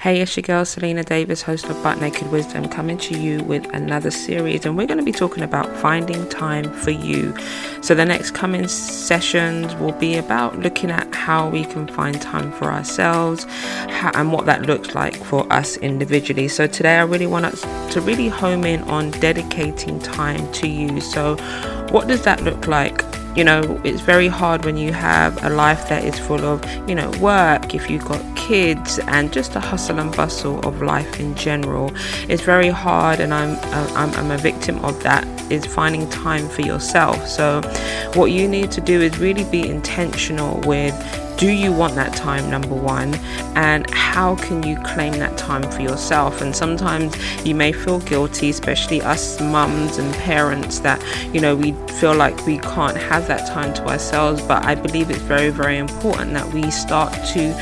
Hey, it's your girl Selina Davis, host of Butt Naked Wisdom, coming to you with another series, and we're going to be talking about finding time for you. So, the next coming sessions will be about looking at how we can find time for ourselves how, and what that looks like for us individually. So, today I really want us to really home in on dedicating time to you. So, what does that look like? You know it's very hard when you have a life that is full of you know work if you've got kids and just the hustle and bustle of life in general. It's very hard and i'm uh, i'm, I'm a victim of that is finding time for yourself. So what you need to do is really be intentional with do you want that time number one? And how can you claim that time for yourself? And sometimes you may feel guilty especially us mums and parents that you know we feel like we can't have that time to ourselves. But i believe it's very very important that we start to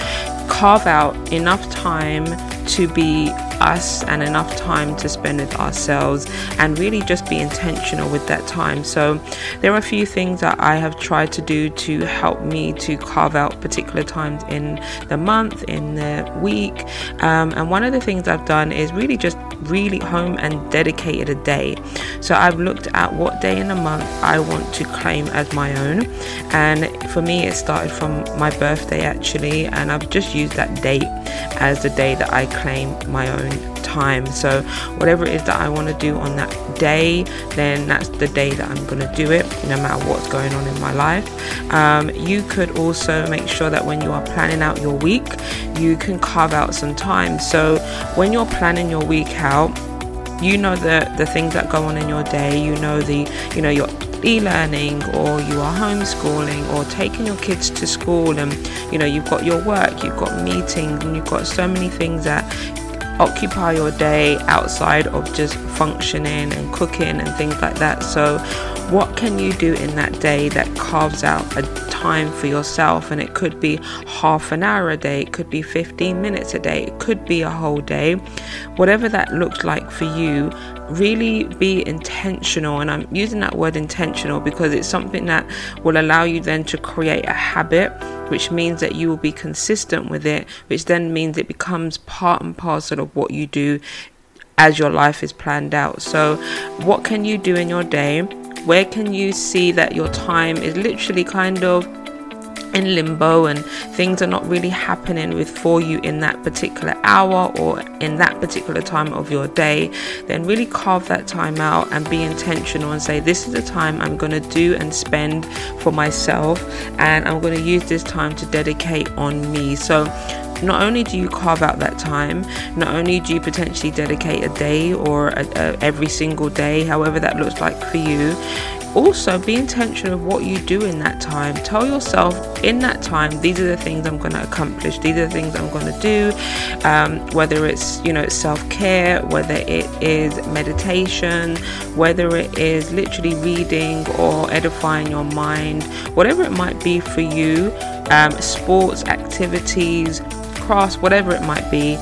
carve out enough time to be us and enough time to spend with ourselves and really just be intentional with that time. So, there are a few things that I have tried to do to help me to carve out particular times in the month, in the week. Um, and one of the things I've done is really just really home and dedicated a day. So, I've looked at what day in the month I want to claim as my own. And for me, it started from my birthday actually, and I've just used that date as the day that I claim my own time. So, whatever it is that I want to do on that day, then that's the day that I'm going to do it, no matter what's going on in my life. Um, you could also make sure that when you are planning out your week, you can carve out some time. So, when you're planning your week out, you know the the things that go on in your day you know the you know your e-learning or you are homeschooling or taking your kids to school and you know you've got your work you've got meetings and you've got so many things that occupy your day outside of just functioning and cooking and things like that. So, what can you do in that day that carves out a time for yourself? And it could be half an hour a day, it could be 15 minutes a day, it could be a whole day. Whatever that looks like for you, really be intentional. And I'm using that word intentional because it's something that will allow you then to create a habit which means that you will be consistent with it, which then means it becomes part and parcel of what you do as your life is planned out. So, what can you do in your day? Where can you see that your time is literally kind of in limbo and things are not really happening with for you in that particular hour or in that particular time of your day then really carve that time out and be intentional and say this is the time I'm going to do and spend for myself and I'm going to use this time to dedicate on me so not only do you carve out that time, not only do you potentially dedicate a day or a, a, every single day, however that looks like for you, also be intentional of what you do in that time. Tell yourself in that time, these are the things I'm going to accomplish. These are the things I'm going to do. Um, whether it's you know self care, whether it is meditation, whether it is literally reading or edifying your mind, whatever it might be for you. Um, sports activities, crafts, whatever it might be.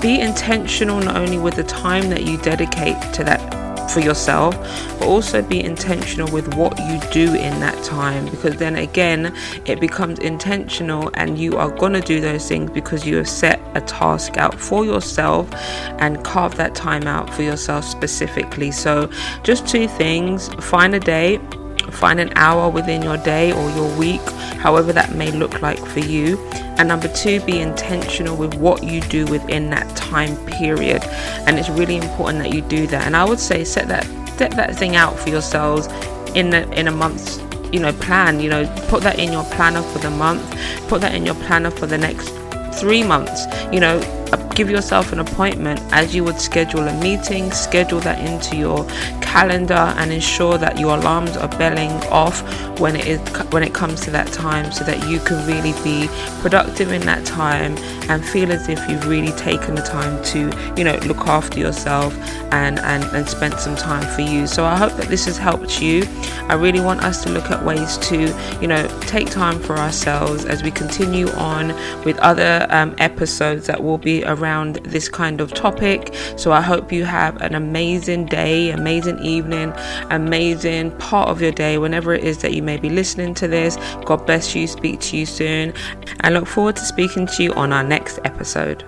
Be intentional not only with the time that you dedicate to that for yourself, but also be intentional with what you do in that time because then again, it becomes intentional and you are going to do those things because you have set a task out for yourself and carve that time out for yourself specifically. So, just two things find a day find an hour within your day or your week, however that may look like for you, and number two, be intentional with what you do within that time period. And it's really important that you do that. And I would say set that set that thing out for yourselves in a, in a month's you know plan. You know, put that in your planner for the month. Put that in your planner for the next three months. You know, give yourself an appointment as you would schedule a meeting. Schedule that into your calendar and ensure that your alarms are belling off when it is when it comes to that time so that you can really be productive in that time and feel as if you've really taken the time to you know look after yourself and and, and spent some time for you so i hope that this has helped you i really want us to look at ways to you know take time for ourselves as we continue on with other um, episodes that will be around this kind of topic so i hope you have an amazing day amazing evening, amazing part of your day, whenever it is that you may be listening to this. God bless you, speak to you soon, and look forward to speaking to you on our next episode.